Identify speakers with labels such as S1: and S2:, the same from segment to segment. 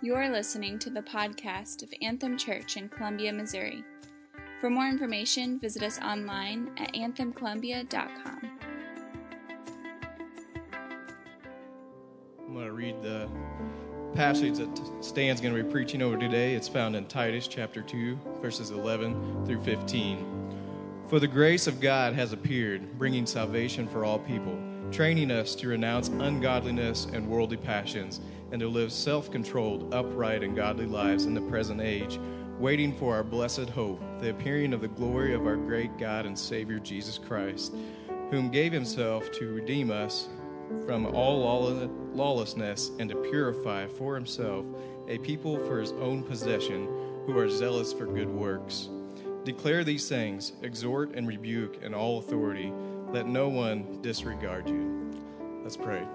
S1: You are listening to the podcast of Anthem Church in Columbia, Missouri. For more information, visit us online at anthemcolumbia.com.
S2: I'm going to read the passage that Stan's going to be preaching over today. It's found in Titus chapter 2, verses 11 through 15. For the grace of God has appeared, bringing salvation for all people, training us to renounce ungodliness and worldly passions and to live self controlled, upright, and godly lives in the present age, waiting for our blessed hope, the appearing of the glory of our great God and Savior Jesus Christ, whom gave himself to redeem us from all lawlessness and to purify for himself a people for his own possession who are zealous for good works. Declare these things, exhort and rebuke in all authority. Let no one disregard you. Let's pray.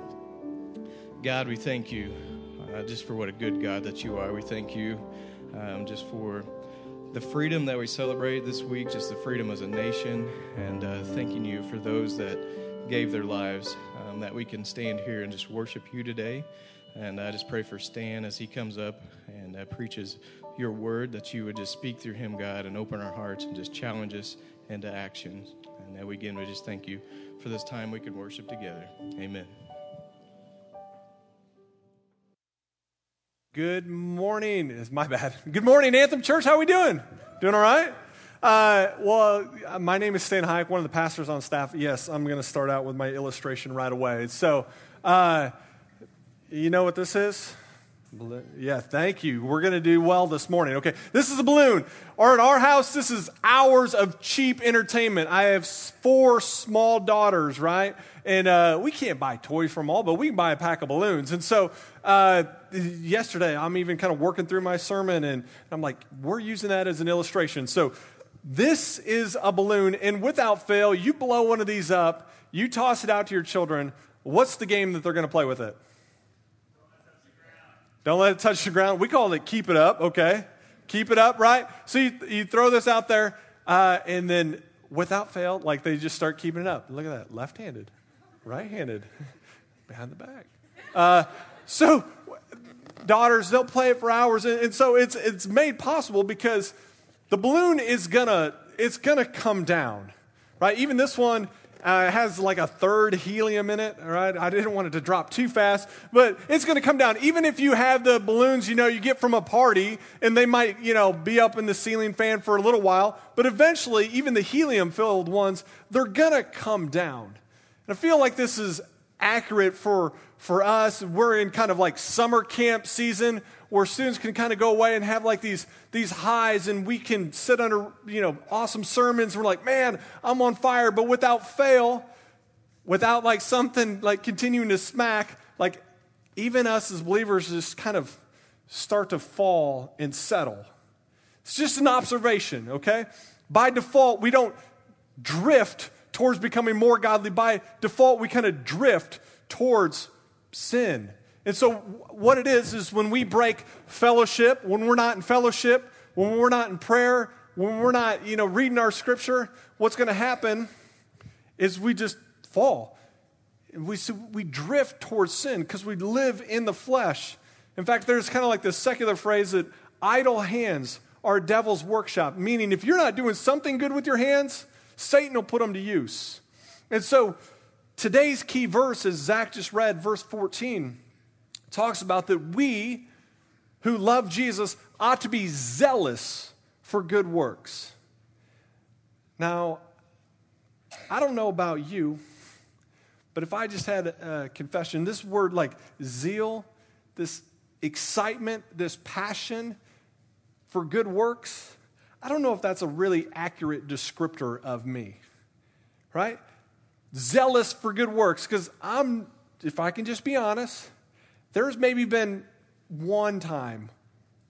S2: God, we thank you uh, just for what a good God that you are. We thank you um, just for the freedom that we celebrate this week, just the freedom as a nation, and uh, thanking you for those that gave their lives, um, that we can stand here and just worship you today. And I just pray for Stan as he comes up and uh, preaches your word, that you would just speak through him, God, and open our hearts and just challenge us into action. And that we again, we just thank you for this time we can worship together. Amen.
S3: Good morning. Is my bad. Good morning, Anthem Church. How are we doing? Doing all right? Uh, well, my name is Stan Hayek, one of the pastors on staff. Yes, I'm going to start out with my illustration right away. So, uh, you know what this is? Yeah, thank you. We're going to do well this morning. Okay, this is a balloon. Or at our house, this is hours of cheap entertainment. I have four small daughters, right? And uh, we can't buy toys from all, but we can buy a pack of balloons. And so uh, yesterday, I'm even kind of working through my sermon, and I'm like, we're using that as an illustration. So this is a balloon, and without fail, you blow one of these up, you toss it out to your children. What's the game that they're going to play with it? Don't let it touch the ground. We call it keep it up, okay? Keep it up, right? So you, you throw this out there, uh, and then without fail, like they just start keeping it up. Look at that, left handed, right handed, behind the back. Uh, so daughters, they'll play it for hours. And, and, so it's, it's made possible because the balloon is gonna, it's gonna come down, right? Even this one uh, has like a third helium in it, all right? I didn't want it to drop too fast, but it's gonna come down. Even if you have the balloons, you know, you get from a party and they might, you know, be up in the ceiling fan for a little while, but eventually, even the helium filled ones, they're gonna come down. And I feel like this is accurate for for us, we're in kind of like summer camp season where students can kind of go away and have like these, these highs and we can sit under, you know, awesome sermons. We're like, man, I'm on fire. But without fail, without like something like continuing to smack, like even us as believers just kind of start to fall and settle. It's just an observation, okay? By default, we don't drift towards becoming more godly. By default, we kind of drift towards sin. And so, what it is, is when we break fellowship, when we're not in fellowship, when we're not in prayer, when we're not, you know, reading our scripture, what's going to happen is we just fall. We, we drift towards sin because we live in the flesh. In fact, there's kind of like this secular phrase that idle hands are devil's workshop, meaning if you're not doing something good with your hands, Satan will put them to use. And so, Today's key verse, as Zach just read, verse 14, talks about that we who love Jesus ought to be zealous for good works. Now, I don't know about you, but if I just had a confession, this word like zeal, this excitement, this passion for good works, I don't know if that's a really accurate descriptor of me, right? zealous for good works because I'm, if I can just be honest, there's maybe been one time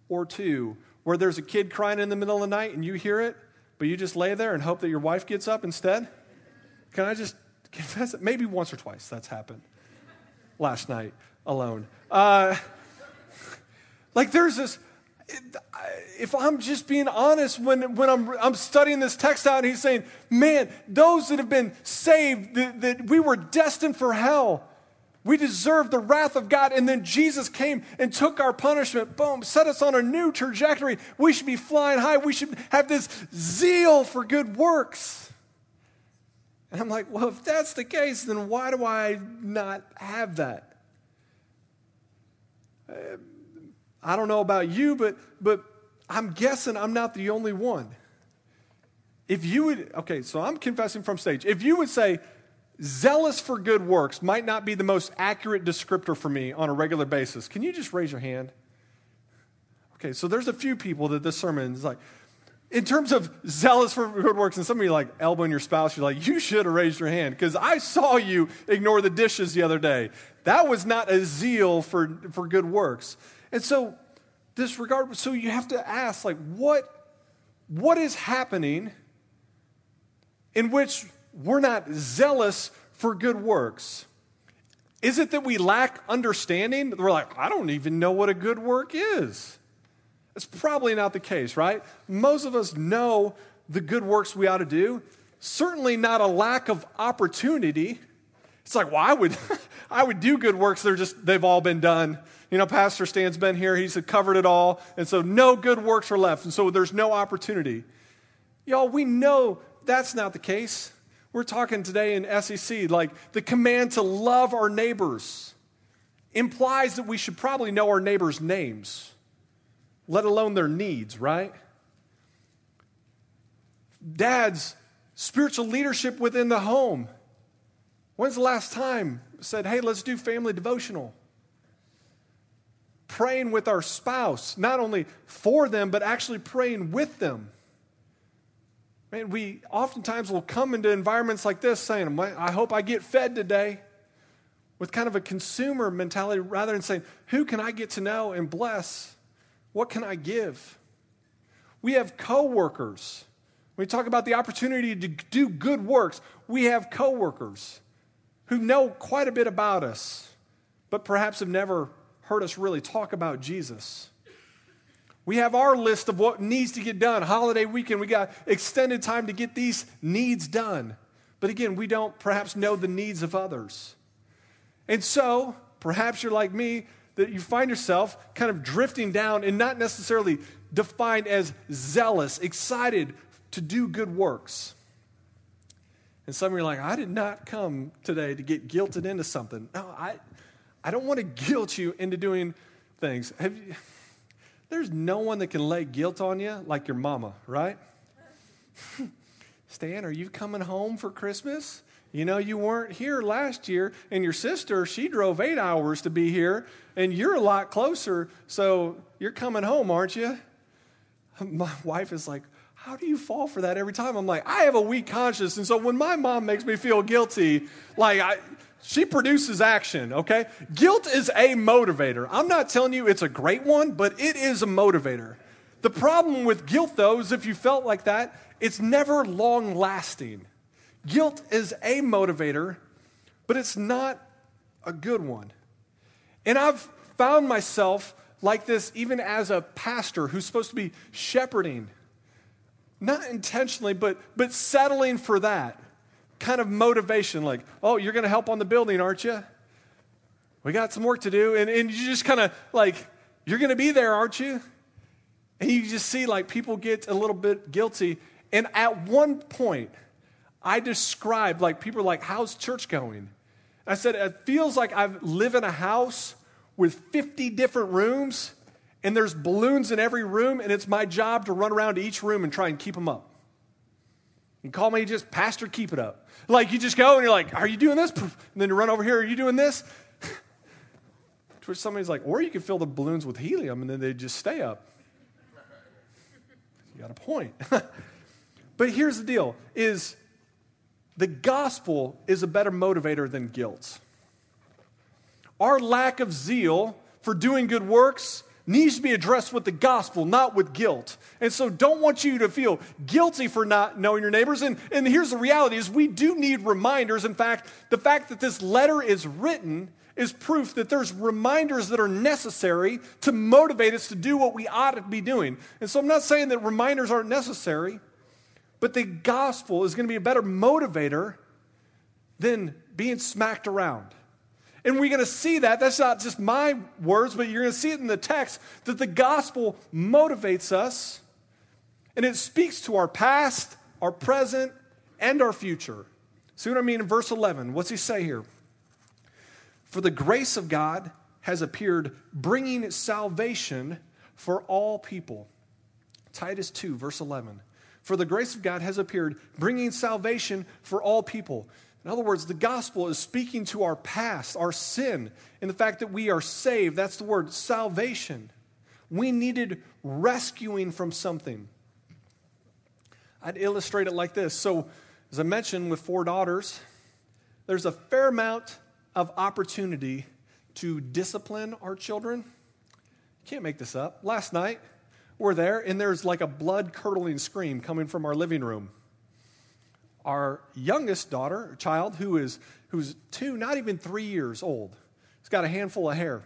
S3: or two where there's a kid crying in the middle of the night and you hear it, but you just lay there and hope that your wife gets up instead? Can I just confess it? Maybe once or twice that's happened last night alone. Uh, like there's this if I'm just being honest, when, when I'm, I'm studying this text out, he's saying, man, those that have been saved, that, that we were destined for hell, We deserve the wrath of God. And then Jesus came and took our punishment, boom, set us on a new trajectory. We should be flying high. We should have this zeal for good works. And I'm like, well, if that's the case, then why do I not have that? Uh, I don't know about you, but, but I'm guessing I'm not the only one. If you would, okay, so I'm confessing from stage. If you would say, zealous for good works might not be the most accurate descriptor for me on a regular basis, can you just raise your hand? Okay, so there's a few people that this sermon is like, in terms of zealous for good works, and some of you like elbowing your spouse, you're like, you should have raised your hand because I saw you ignore the dishes the other day. That was not a zeal for, for good works. And so, this regard, so you have to ask, like, what, what is happening in which we're not zealous for good works? Is it that we lack understanding? We're like, I don't even know what a good work is. That's probably not the case, right? Most of us know the good works we ought to do. Certainly not a lack of opportunity. It's like, well, I would, I would do good works. They're just, they've all been done. You know, Pastor Stan's been here. He's covered it all. And so no good works are left. And so there's no opportunity. Y'all, we know that's not the case. We're talking today in SEC, like the command to love our neighbors implies that we should probably know our neighbors' names let alone their needs, right? Dads, spiritual leadership within the home. When's the last time said, hey, let's do family devotional? Praying with our spouse, not only for them, but actually praying with them. Man, we oftentimes will come into environments like this saying, I hope I get fed today, with kind of a consumer mentality rather than saying, who can I get to know and bless what can I give? We have coworkers. We talk about the opportunity to do good works, we have coworkers who know quite a bit about us, but perhaps have never heard us really talk about Jesus. We have our list of what needs to get done. Holiday weekend, we got extended time to get these needs done. But again, we don't perhaps know the needs of others. And so, perhaps you're like me, that you find yourself kind of drifting down and not necessarily defined as zealous, excited to do good works. And some of you are like, I did not come today to get guilted into something. No, I, I don't want to guilt you into doing things. You, there's no one that can lay guilt on you like your mama, right? Stan, are you coming home for Christmas? You know, you weren't here last year, and your sister, she drove eight hours to be here, and you're a lot closer, so you're coming home, aren't you? My wife is like, How do you fall for that every time? I'm like, I have a weak conscience, and so when my mom makes me feel guilty, like, I, she produces action, okay? Guilt is a motivator. I'm not telling you it's a great one, but it is a motivator. The problem with guilt, though, is if you felt like that, it's never long lasting. Guilt is a motivator, but it's not a good one. And I've found myself like this even as a pastor who's supposed to be shepherding, not intentionally, but, but settling for that kind of motivation like, oh, you're going to help on the building, aren't you? We got some work to do. And, and you just kind of like, you're going to be there, aren't you? And you just see like people get a little bit guilty. And at one point, I described, like, people are like, how's church going? I said, it feels like I live in a house with 50 different rooms, and there's balloons in every room, and it's my job to run around to each room and try and keep them up. You call me just Pastor Keep It Up. Like, you just go and you're like, Are you doing this? And then you run over here, Are you doing this? to which somebody's like, Or you can fill the balloons with helium and then they just stay up. You got a point. but here's the deal is the gospel is a better motivator than guilt. Our lack of zeal for doing good works needs to be addressed with the gospel, not with guilt. And so don't want you to feel guilty for not knowing your neighbors. And, and here's the reality is we do need reminders. In fact, the fact that this letter is written is proof that there's reminders that are necessary to motivate us to do what we ought to be doing. And so I'm not saying that reminders aren't necessary. But the gospel is going to be a better motivator than being smacked around. And we're going to see that. That's not just my words, but you're going to see it in the text that the gospel motivates us and it speaks to our past, our present, and our future. See what I mean in verse 11? What's he say here? For the grace of God has appeared, bringing salvation for all people. Titus 2, verse 11. For the grace of God has appeared, bringing salvation for all people. In other words, the gospel is speaking to our past, our sin, and the fact that we are saved. That's the word salvation. We needed rescuing from something. I'd illustrate it like this. So, as I mentioned, with four daughters, there's a fair amount of opportunity to discipline our children. Can't make this up. Last night, we're there, and there's like a blood curdling scream coming from our living room. Our youngest daughter, child, who is who's two, not even three years old, has got a handful of hair.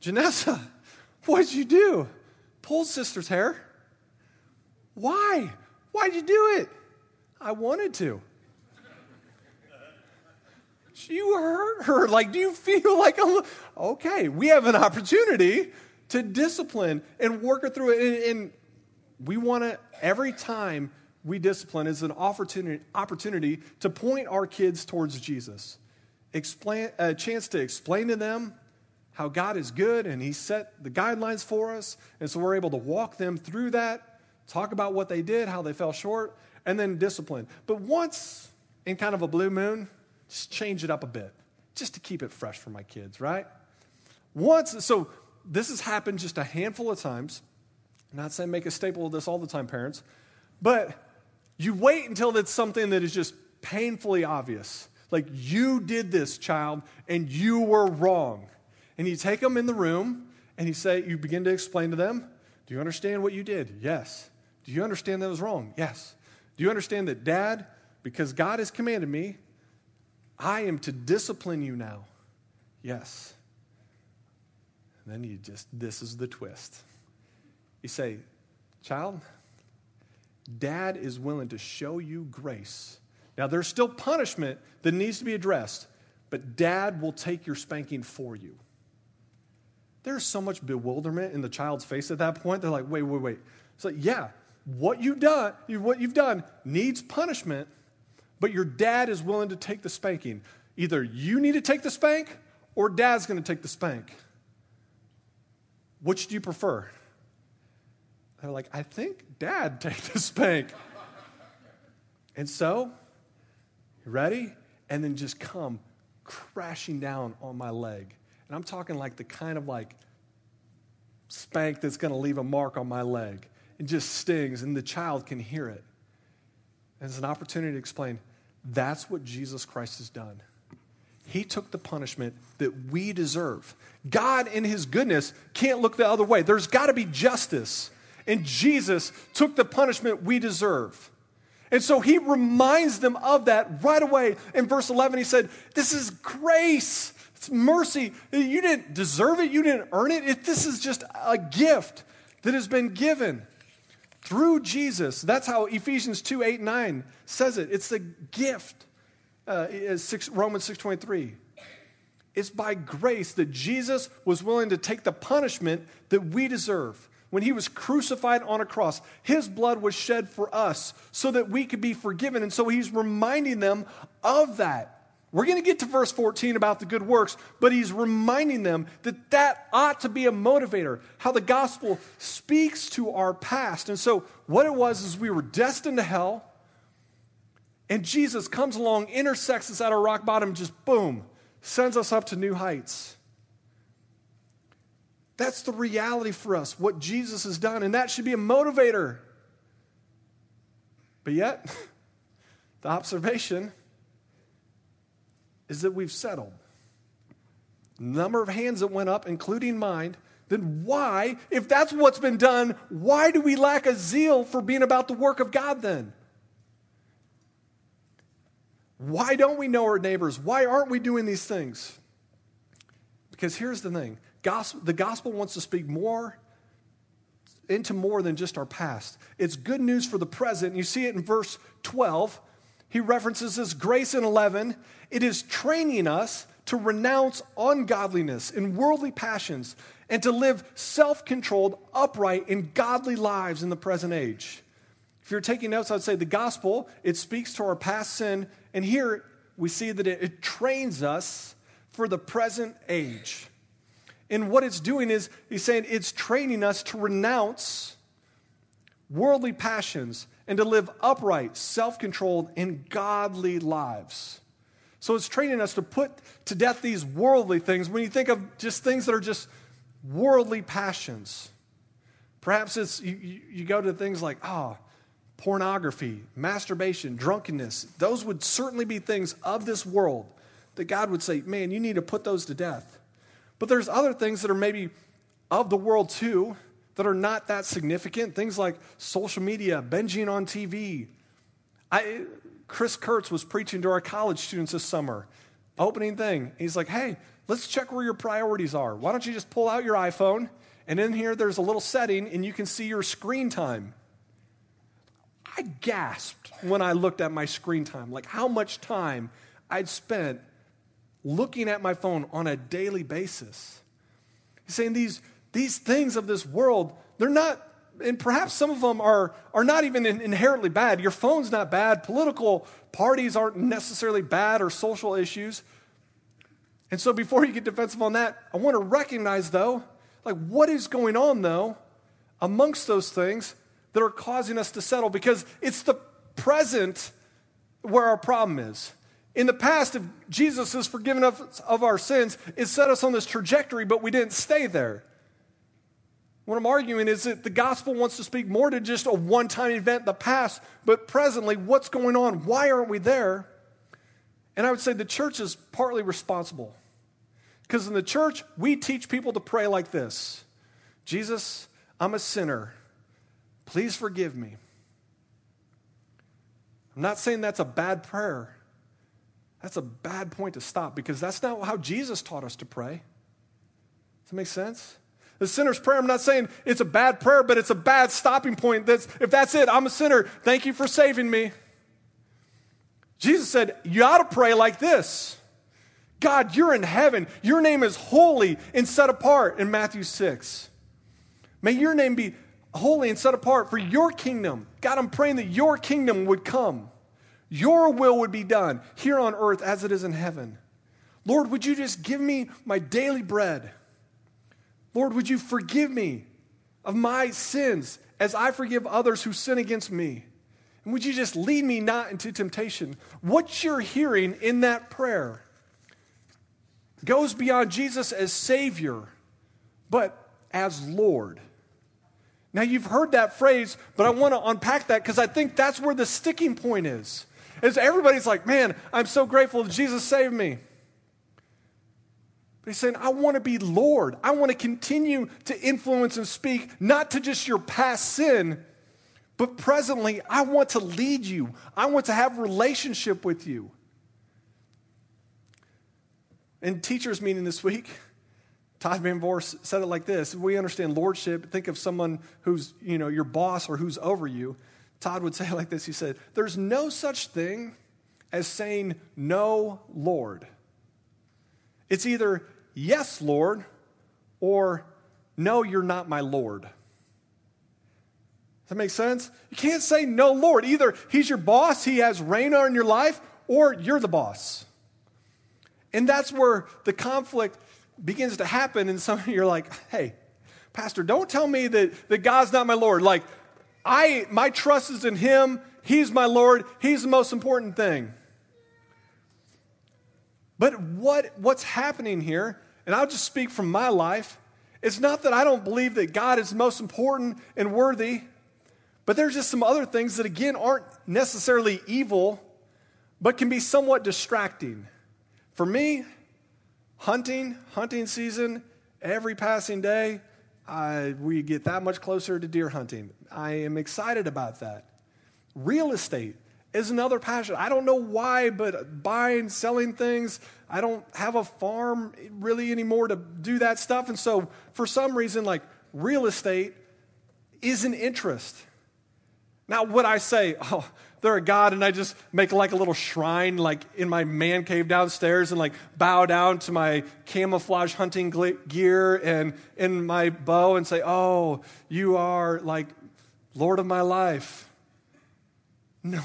S3: Janessa, what'd you do? Pulled sister's hair. Why? Why'd you do it? I wanted to. You hurt her. Like, do you feel like, a, okay, we have an opportunity to discipline and work her through it. And, and we want to, every time we discipline, is an opportunity, opportunity to point our kids towards Jesus. Explain, a chance to explain to them how God is good and He set the guidelines for us. And so we're able to walk them through that talk about what they did, how they fell short, and then discipline. But once in kind of a blue moon, just change it up a bit, just to keep it fresh for my kids, right? Once, so this has happened just a handful of times. I'm not saying make a staple of this all the time, parents, but you wait until it's something that is just painfully obvious. Like, you did this, child, and you were wrong. And you take them in the room and you say, you begin to explain to them, Do you understand what you did? Yes. Do you understand that was wrong? Yes. Do you understand that, Dad, because God has commanded me, I am to discipline you now? Yes. And then you just, this is the twist. You say, Child, Dad is willing to show you grace. Now, there's still punishment that needs to be addressed, but Dad will take your spanking for you. There's so much bewilderment in the child's face at that point. They're like, wait, wait, wait. It's like, yeah, what you've done, what you've done needs punishment, but your dad is willing to take the spanking. Either you need to take the spank or dad's going to take the spank. Which do you prefer? They're like, I think dad take the spank. and so, ready? And then just come crashing down on my leg. And I'm talking like the kind of like spank that's going to leave a mark on my leg it just stings, and the child can hear it. And it's an opportunity to explain that's what Jesus Christ has done. He took the punishment that we deserve. God, in His goodness, can't look the other way. There's got to be justice. And Jesus took the punishment we deserve. And so He reminds them of that right away. In verse 11, He said, This is grace. It's mercy. You didn't deserve it. You didn't earn it. this is just a gift that has been given through Jesus. That's how Ephesians 2 8 9 says it. It's a gift. Uh, six, Romans 6.23. It's by grace that Jesus was willing to take the punishment that we deserve. When he was crucified on a cross, his blood was shed for us so that we could be forgiven. And so he's reminding them of that. We're going to get to verse 14 about the good works, but he's reminding them that that ought to be a motivator, how the gospel speaks to our past. And so, what it was is we were destined to hell, and Jesus comes along, intersects us at our rock bottom, just boom, sends us up to new heights. That's the reality for us, what Jesus has done, and that should be a motivator. But yet, the observation is that we've settled. Number of hands that went up, including mine, then why, if that's what's been done, why do we lack a zeal for being about the work of God then? Why don't we know our neighbors? Why aren't we doing these things? Because here's the thing gospel, the gospel wants to speak more into more than just our past. It's good news for the present. You see it in verse 12 he references this grace in 11. It is training us to renounce ungodliness and worldly passions and to live self controlled, upright, and godly lives in the present age. If you're taking notes, I'd say the gospel, it speaks to our past sin, and here we see that it, it trains us for the present age. And what it's doing is, he's saying it's training us to renounce worldly passions and to live upright, self controlled, and godly lives. So it's training us to put to death these worldly things. When you think of just things that are just worldly passions, perhaps it's you, you, go to things like, oh, pornography, masturbation, drunkenness. Those would certainly be things of this world that God would say, man, you need to put those to death. But there's other things that are maybe of the world too that are not that significant. Things like social media, binging on TV. I, Chris Kurtz was preaching to our college students this summer. Opening thing. He's like, hey, let's check where your priorities are. Why don't you just pull out your iPhone? And in here, there's a little setting, and you can see your screen time. I gasped when I looked at my screen time, like how much time I'd spent looking at my phone on a daily basis. He's saying these, these things of this world, they're not, and perhaps some of them are, are not even inherently bad. Your phone's not bad. Political parties aren't necessarily bad or social issues. And so before you get defensive on that, I want to recognize, though, like what is going on, though, amongst those things that are causing us to settle because it's the present where our problem is. In the past, if Jesus has forgiven us of our sins, it set us on this trajectory, but we didn't stay there. What I'm arguing is that the gospel wants to speak more to just a one time event in the past, but presently, what's going on? Why aren't we there? And I would say the church is partly responsible. Because in the church, we teach people to pray like this Jesus, I'm a sinner. Please forgive me. I'm not saying that's a bad prayer. That's a bad point to stop because that's not how Jesus taught us to pray. Does that make sense? The sinner's prayer, I'm not saying it's a bad prayer, but it's a bad stopping point. That's, if that's it, I'm a sinner. Thank you for saving me. Jesus said, You ought to pray like this God, you're in heaven. Your name is holy and set apart in Matthew 6. May your name be holy and set apart for your kingdom. God, I'm praying that your kingdom would come. Your will would be done here on earth as it is in heaven. Lord, would you just give me my daily bread? Lord, would you forgive me of my sins as I forgive others who sin against me? And would you just lead me not into temptation? What you're hearing in that prayer goes beyond Jesus as Savior, but as Lord. Now, you've heard that phrase, but I want to unpack that because I think that's where the sticking point is. Is everybody's like, man, I'm so grateful that Jesus saved me. But he's saying, I want to be Lord. I want to continue to influence and speak, not to just your past sin, but presently, I want to lead you. I want to have relationship with you. In teachers' meeting this week, Todd Van Voorst said it like this: We understand lordship. Think of someone who's you know your boss or who's over you. Todd would say it like this. He said, "There's no such thing as saying no, Lord. It's either yes, Lord, or no, you're not my Lord." Does that make sense? You can't say no, Lord. Either He's your boss, He has reign on your life, or you're the boss. And that's where the conflict begins to happen, and some of you are like, hey, Pastor, don't tell me that, that God's not my Lord. Like, I my trust is in Him, He's my Lord, He's the most important thing. But what, what's happening here, and I'll just speak from my life, it's not that I don't believe that God is most important and worthy, but there's just some other things that, again, aren't necessarily evil, but can be somewhat distracting. For me, hunting, hunting season, every passing day, I, we get that much closer to deer hunting. I am excited about that. Real estate is another passion. I don't know why, but buying, selling things, I don't have a farm really anymore to do that stuff. And so, for some reason, like real estate is an interest. Now, would I say, oh, they're a god and I just make like a little shrine like in my man cave downstairs and like bow down to my camouflage hunting gear and in my bow and say, "Oh, you are like Lord of my life." No.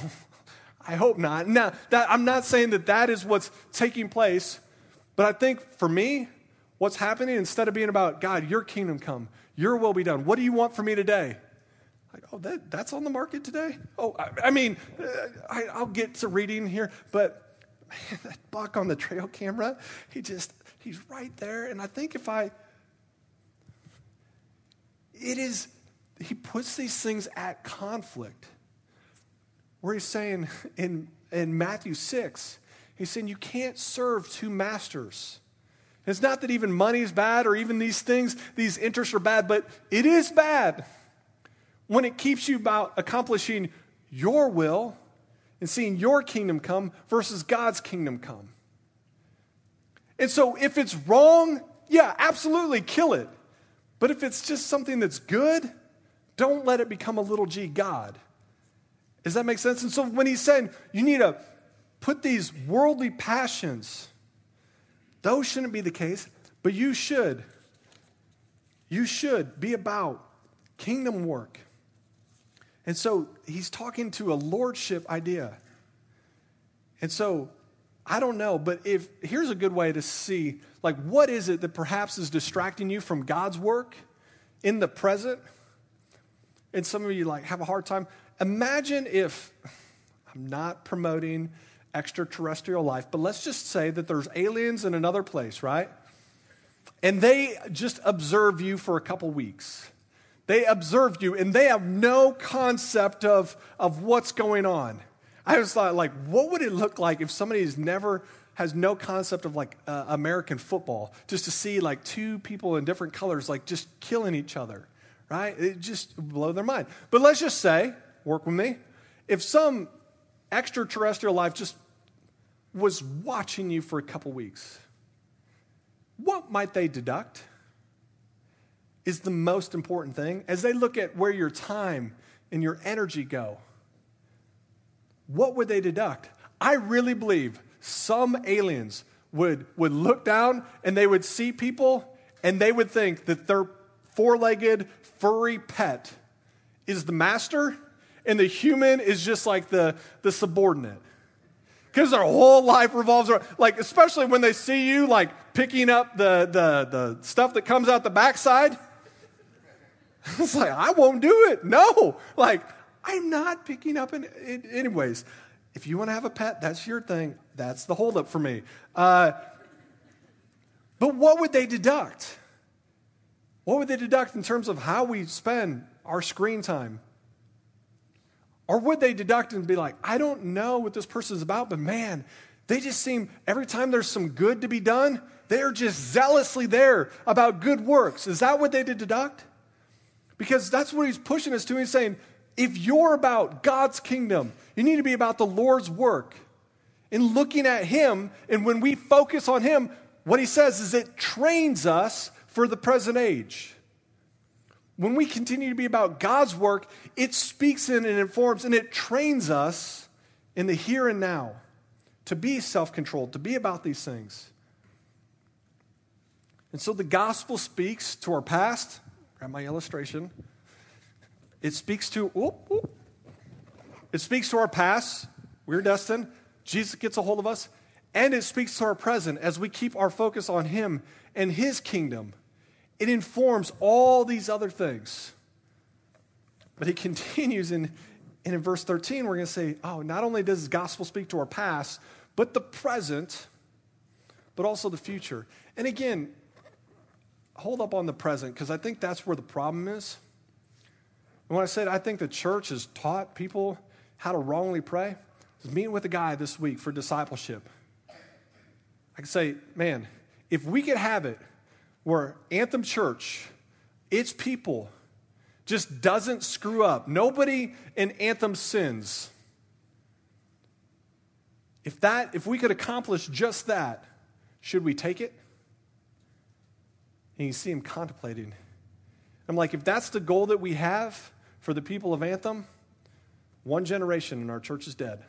S3: I hope not. Now, that, I'm not saying that that is what's taking place, but I think for me, what's happening instead of being about God, your kingdom come, your will be done. What do you want for me today? Like, oh, that, that's on the market today? Oh, I, I mean, uh, I, will get to reading here, but man, that buck on the trail camera, he just, he's right there. And I think if I, it is, he puts these things at conflict. Where he's saying in, in Matthew 6, he's saying you can't serve two masters. It's not that even money is bad or even these things, these interests are bad, but it is bad when it keeps you about accomplishing your will and seeing your kingdom come versus God's kingdom come. And so if it's wrong, yeah, absolutely kill it. But if it's just something that's good, don't let it become a little g God. Does that make sense? And so when he's saying you need to put these worldly passions those shouldn't be the case, but you should. You should be about kingdom work. And so he's talking to a lordship idea. And so I don't know, but if here's a good way to see like what is it that perhaps is distracting you from God's work in the present? And some of you like have a hard time. Imagine if I'm not promoting extraterrestrial life, but let's just say that there's aliens in another place, right? And they just observe you for a couple weeks. They observe you and they have no concept of, of what's going on. I was thought, like, what would it look like if somebody has never has no concept of like uh, American football, just to see like two people in different colors like just killing each other, right? It just blow their mind. But let's just say, work with me, if some extraterrestrial life just was watching you for a couple weeks, what might they deduct? Is the most important thing as they look at where your time and your energy go. What would they deduct? I really believe some aliens would, would look down and they would see people and they would think that their four legged, furry pet is the master and the human is just like the, the subordinate because their whole life revolves around, like, especially when they see you, like, picking up the, the, the stuff that comes out the backside. It's like, I won't do it. No. Like, I'm not picking up it. Anyways, if you want to have a pet, that's your thing. That's the holdup for me. Uh, but what would they deduct? What would they deduct in terms of how we spend our screen time? Or would they deduct and be like, I don't know what this person is about, but man, they just seem, every time there's some good to be done, they're just zealously there about good works. Is that what they did deduct? Because that's what he's pushing us to. He's saying, if you're about God's kingdom, you need to be about the Lord's work. In looking at him, and when we focus on him, what he says is it trains us for the present age. When we continue to be about God's work, it speaks in and informs and it trains us in the here and now to be self controlled, to be about these things. And so the gospel speaks to our past. Grab my illustration. It speaks to, whoop, whoop. it speaks to our past. We're destined. Jesus gets a hold of us. And it speaks to our present as we keep our focus on Him and His kingdom it informs all these other things. But he continues in, and in verse 13, we're going to say, oh, not only does the gospel speak to our past, but the present, but also the future. And again, hold up on the present, because I think that's where the problem is. And when I said I think the church has taught people how to wrongly pray, I was meeting with a guy this week for discipleship. I can say, man, if we could have it where Anthem Church, its people, just doesn't screw up. Nobody in Anthem sins. If that, if we could accomplish just that, should we take it? And you see him contemplating. I'm like, if that's the goal that we have for the people of Anthem, one generation and our church is dead.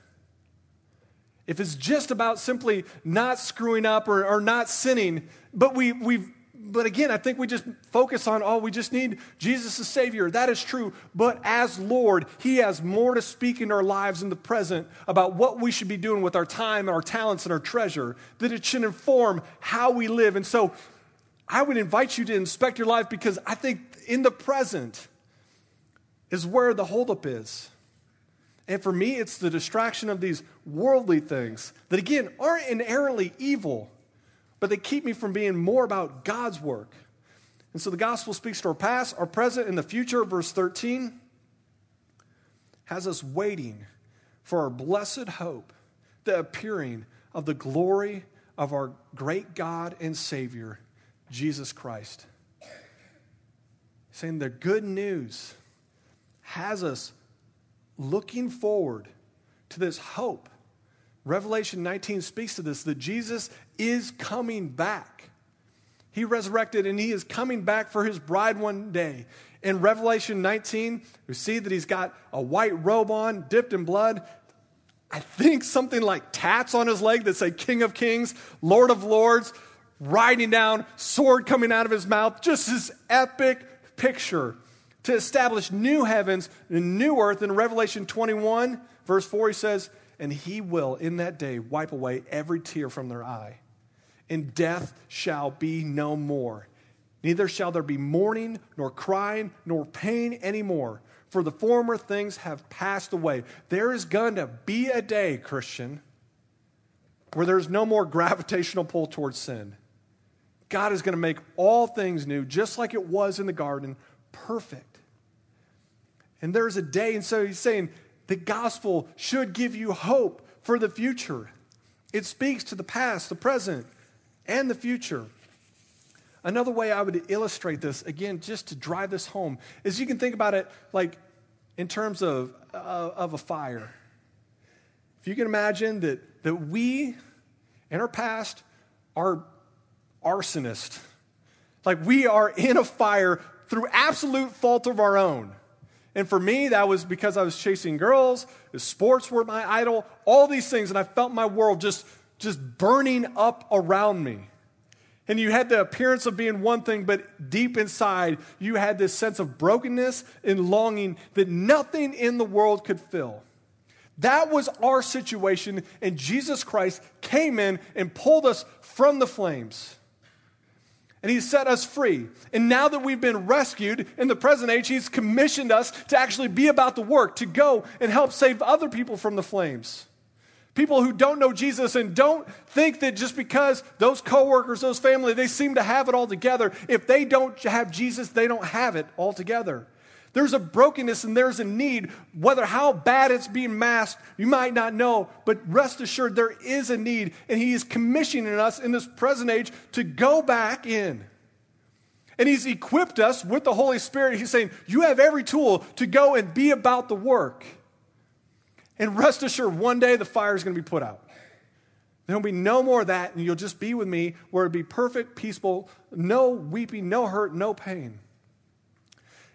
S3: If it's just about simply not screwing up or, or not sinning, but we, we've but again, I think we just focus on, oh, we just need Jesus as Savior. That is true. But as Lord, He has more to speak in our lives in the present about what we should be doing with our time, and our talents, and our treasure, that it should inform how we live. And so I would invite you to inspect your life because I think in the present is where the holdup is. And for me, it's the distraction of these worldly things that, again, aren't inherently evil but they keep me from being more about God's work. And so the gospel speaks to our past, our present, and the future. Verse 13 has us waiting for our blessed hope, the appearing of the glory of our great God and Savior, Jesus Christ. Saying the good news has us looking forward to this hope Revelation 19 speaks to this that Jesus is coming back. He resurrected and he is coming back for his bride one day. In Revelation 19, we see that he's got a white robe on, dipped in blood. I think something like tats on his leg that say King of Kings, Lord of Lords, riding down, sword coming out of his mouth. Just this epic picture to establish new heavens and new earth. In Revelation 21, verse 4, he says, and he will in that day wipe away every tear from their eye. And death shall be no more. Neither shall there be mourning, nor crying, nor pain anymore, for the former things have passed away. There is going to be a day, Christian, where there's no more gravitational pull towards sin. God is going to make all things new, just like it was in the garden, perfect. And there's a day, and so he's saying, the gospel should give you hope for the future. It speaks to the past, the present, and the future. Another way I would illustrate this, again, just to drive this home, is you can think about it like in terms of, uh, of a fire. If you can imagine that, that we, in our past, are arsonists. Like we are in a fire through absolute fault of our own. And for me, that was because I was chasing girls, sports were my idol, all these things, and I felt my world just, just burning up around me. And you had the appearance of being one thing, but deep inside, you had this sense of brokenness and longing that nothing in the world could fill. That was our situation, and Jesus Christ came in and pulled us from the flames and He set us free. And now that we've been rescued in the present age, He's commissioned us to actually be about the work, to go and help save other people from the flames. People who don't know Jesus and don't think that just because those coworkers, those family, they seem to have it all together, if they don't have Jesus, they don't have it all together. There's a brokenness and there's a need, whether how bad it's being masked, you might not know, but rest assured there is a need, and He is commissioning us in this present age to go back in. And He's equipped us with the Holy Spirit. He's saying, You have every tool to go and be about the work. And rest assured, one day the fire is going to be put out. There'll be no more of that, and you'll just be with me where it'll be perfect, peaceful, no weeping, no hurt, no pain.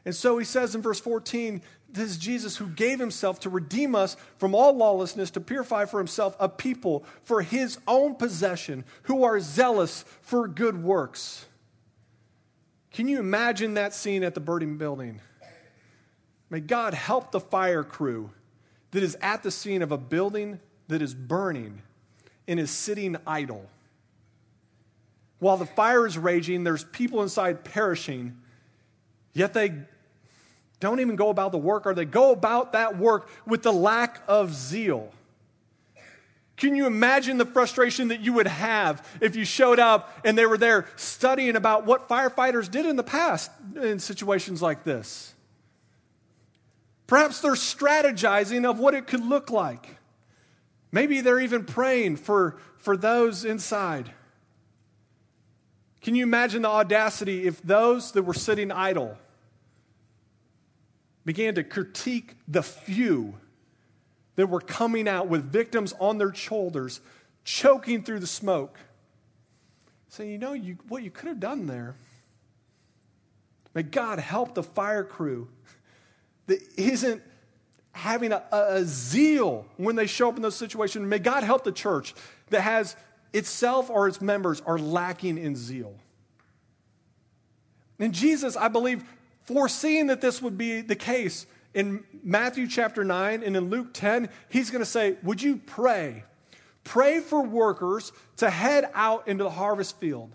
S3: And so he says in verse 14, this is Jesus who gave himself to redeem us from all lawlessness, to purify for himself a people for his own possession who are zealous for good works. Can you imagine that scene at the burning building? May God help the fire crew that is at the scene of a building that is burning and is sitting idle. While the fire is raging, there's people inside perishing Yet they don't even go about the work, or they go about that work with the lack of zeal. Can you imagine the frustration that you would have if you showed up and they were there studying about what firefighters did in the past in situations like this? Perhaps they're strategizing of what it could look like. Maybe they're even praying for, for those inside. Can you imagine the audacity if those that were sitting idle began to critique the few that were coming out with victims on their shoulders, choking through the smoke? Saying, you know, you, what you could have done there. May God help the fire crew that isn't having a, a, zeal when they show up in those situations. May God help the church that has itself or its members are lacking in zeal. And Jesus, I believe, foreseeing that this would be the case in Matthew chapter 9 and in Luke 10, he's going to say, Would you pray? Pray for workers to head out into the harvest field.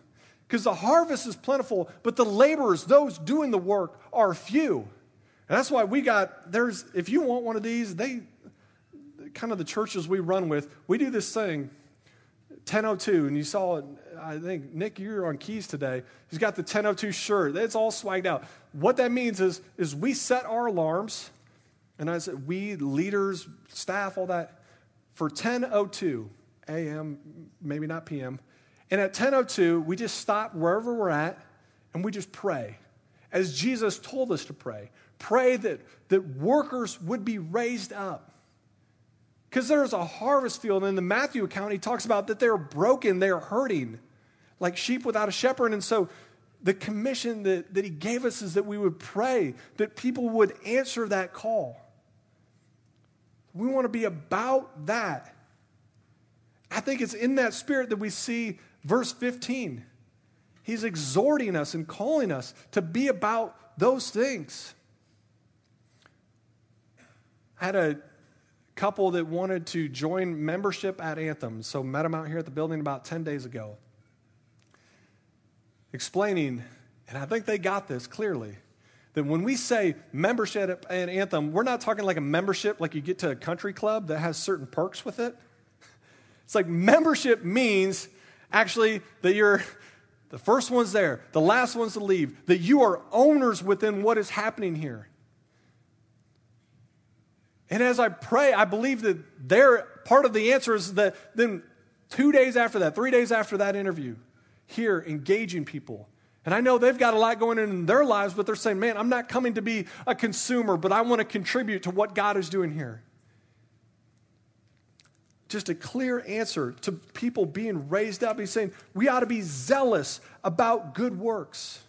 S3: Because the harvest is plentiful, but the laborers, those doing the work, are few. And that's why we got, there's, if you want one of these, they, kind of the churches we run with, we do this thing, 1002, and you saw it, I think, Nick, you're on keys today. He's got the 1002 shirt. It's all swagged out. What that means is, is we set our alarms, and I said, we, leaders, staff, all that, for 1002 a.m., maybe not p.m., and at 1002, we just stop wherever we're at, and we just pray, as Jesus told us to pray. Pray that, that workers would be raised up. Because there's a harvest field. And In the Matthew account, he talks about that they're broken, they're hurting, like sheep without a shepherd. And so the commission that, that he gave us is that we would pray, that people would answer that call. We want to be about that. I think it's in that spirit that we see verse 15. He's exhorting us and calling us to be about those things. I had a couple that wanted to join membership at Anthem, so met them out here at the building about 10 days ago. Explaining, and I think they got this clearly, that when we say membership at Anthem, we're not talking like a membership like you get to a country club that has certain perks with it. It's like membership means actually that you're the first one's there, the last one's to leave, that you are owners within what is happening here. And as I pray, I believe that their part of the answer is that then two days after that, three days after that interview, here engaging people. And I know they've got a lot going on in their lives, but they're saying, man, I'm not coming to be a consumer, but I want to contribute to what God is doing here. Just a clear answer to people being raised up. He's saying we ought to be zealous about good works.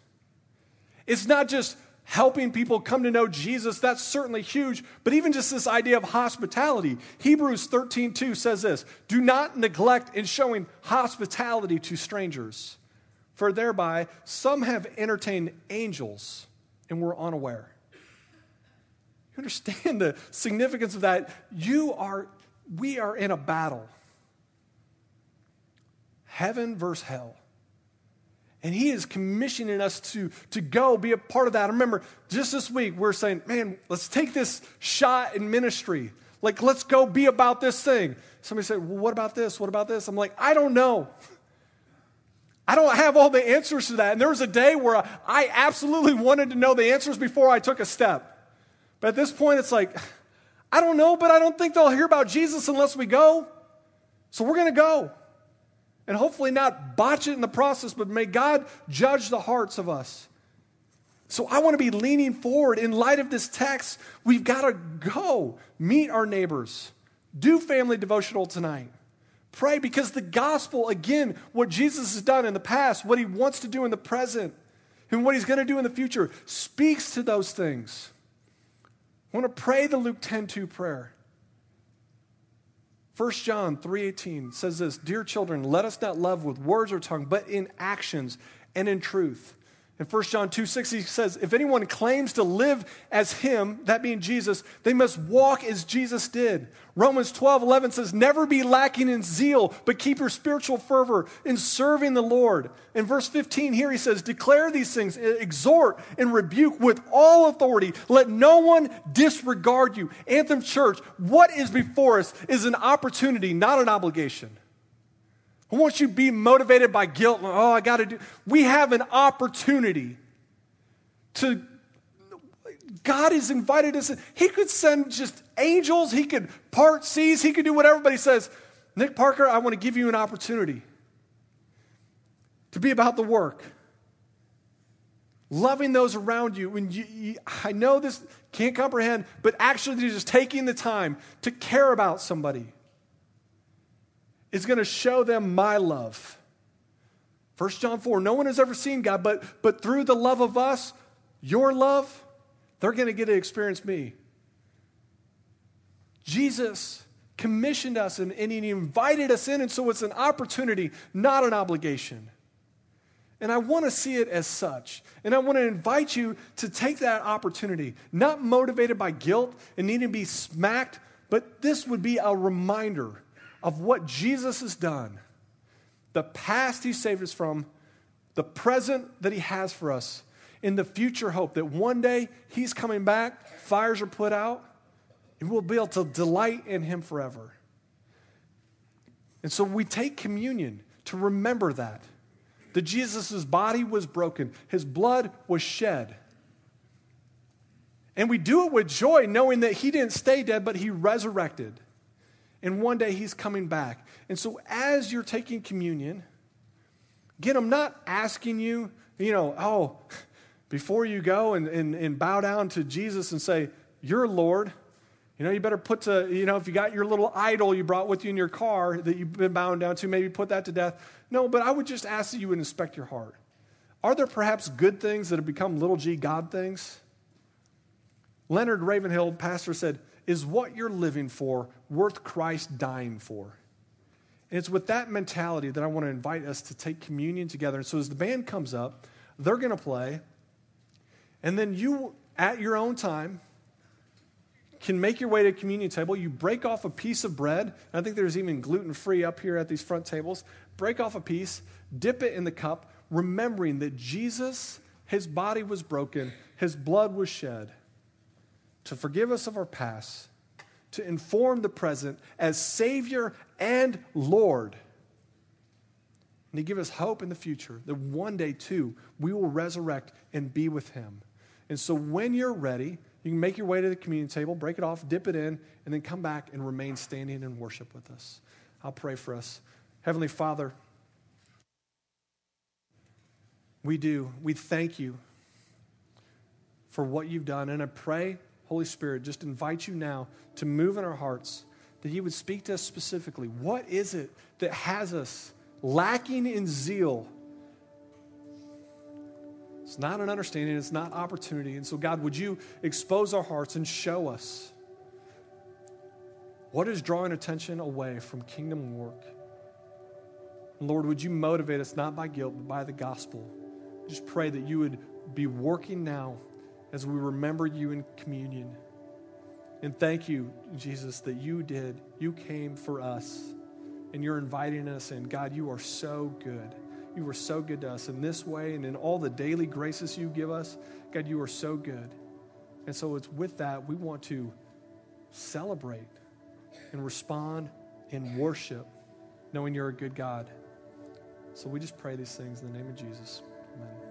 S3: It's not just helping people come to know Jesus, that's certainly huge. But even just this idea of hospitality, Hebrews 13 2 says this Do not neglect in showing hospitality to strangers, for thereby some have entertained angels and were unaware. You understand the significance of that? You are, we are in a battle. Heaven versus hell. And he is commissioning us to, to go be a part of that. I remember just this week, we're saying, man, let's take this shot in ministry. Like, let's go be about this thing. Somebody said, well, what about this? What about this? I'm like, I don't know. I don't have all the answers to that. And there was a day where I absolutely wanted to know the answers before I took a step. But at this point, it's like, I don't know, but I don't think they'll hear about Jesus unless we go. So we're going to go and hopefully not botch it in the process, but may God judge the hearts of us. So I want to be leaning forward. In light of this text, we've got to go meet our neighbors, do family devotional tonight. Pray because the gospel, again, what Jesus has done in the past, what he wants to do in the present, and what he's going to do in the future, speaks to those things. I want to pray the Luke 10 2 prayer. 1 John 3:18 says this, "Dear children, let us not love with words or tongue, but in actions and in truth." In 1 John 2 6, he says, If anyone claims to live as him, that being Jesus, they must walk as Jesus did. Romans 12 11 says, Never be lacking in zeal, but keep your spiritual fervor in serving the Lord. In verse 15, here he says, Declare these things, exhort and rebuke with all authority. Let no one disregard you. Anthem Church, what is before us is an opportunity, not an obligation. I want you to be motivated by guilt. Oh, I got to do. We have an opportunity to. God has invited us. He could send just angels. He could part seas. He could do whatever. But He says, Nick Parker, I want to give you an opportunity to be about the work, loving those around you. When you, you, I know this can't comprehend, but actually just taking the time to care about somebody is going to show them my love. 1 John 4, no one has ever seen God, but, but through the love of us, your love, they're going to get to experience me. Jesus commissioned us and, and He invited us in, and so it's an opportunity, not an obligation. And I want to see it as such. And I want to invite you to take that opportunity, not motivated by guilt and needing to be smacked, but this would be a reminder of what Jesus has done, the past He saved us from, the present that He has for us, in the future hope that one day He's coming back, fires are put out, and we'll be able to delight in Him forever. And so we take communion to remember that that Jesus' body was broken, his blood was shed. And we do it with joy, knowing that he didn't stay dead, but he resurrected. And one day he's coming back. And so as you're taking communion, again, I'm not asking you, you know, oh, before you go and, and, and bow down to Jesus and say, You're Lord. You know, you better put to, you know, if you got your little idol you brought with you in your car that you've been bound down to, maybe put that to death. No, but I would just ask that you would inspect your heart. Are there perhaps good things that have become little g God things? Leonard Ravenhill, pastor, said, Is what you're living for worth Christ dying for? And it's with that mentality that I want to invite us to take communion together. And so as the band comes up, they're going to play. And then you, at your own time, can make your way to communion table. You break off a piece of bread. I think there's even gluten free up here at these front tables. Break off a piece, dip it in the cup, remembering that Jesus, his body was broken, his blood was shed to forgive us of our past, to inform the present as Savior and Lord, and to give us hope in the future that one day, too, we will resurrect and be with him. And so when you're ready, you can make your way to the communion table, break it off, dip it in, and then come back and remain standing in worship with us. I'll pray for us. Heavenly Father, we do. We thank you for what you've done. And I pray, Holy Spirit, just invite you now to move in our hearts, that you would speak to us specifically. What is it that has us lacking in zeal? It's not an understanding, it's not opportunity. And so, God, would you expose our hearts and show us what is drawing attention away from kingdom work? And Lord, would you motivate us not by guilt, but by the gospel? Just pray that you would be working now as we remember you in communion. And thank you, Jesus, that you did. You came for us, and you're inviting us in. God, you are so good. You were so good to us in this way and in all the daily graces you give us. God, you are so good. And so it's with that we want to celebrate and respond in worship, knowing you're a good God. So we just pray these things in the name of Jesus. Amen.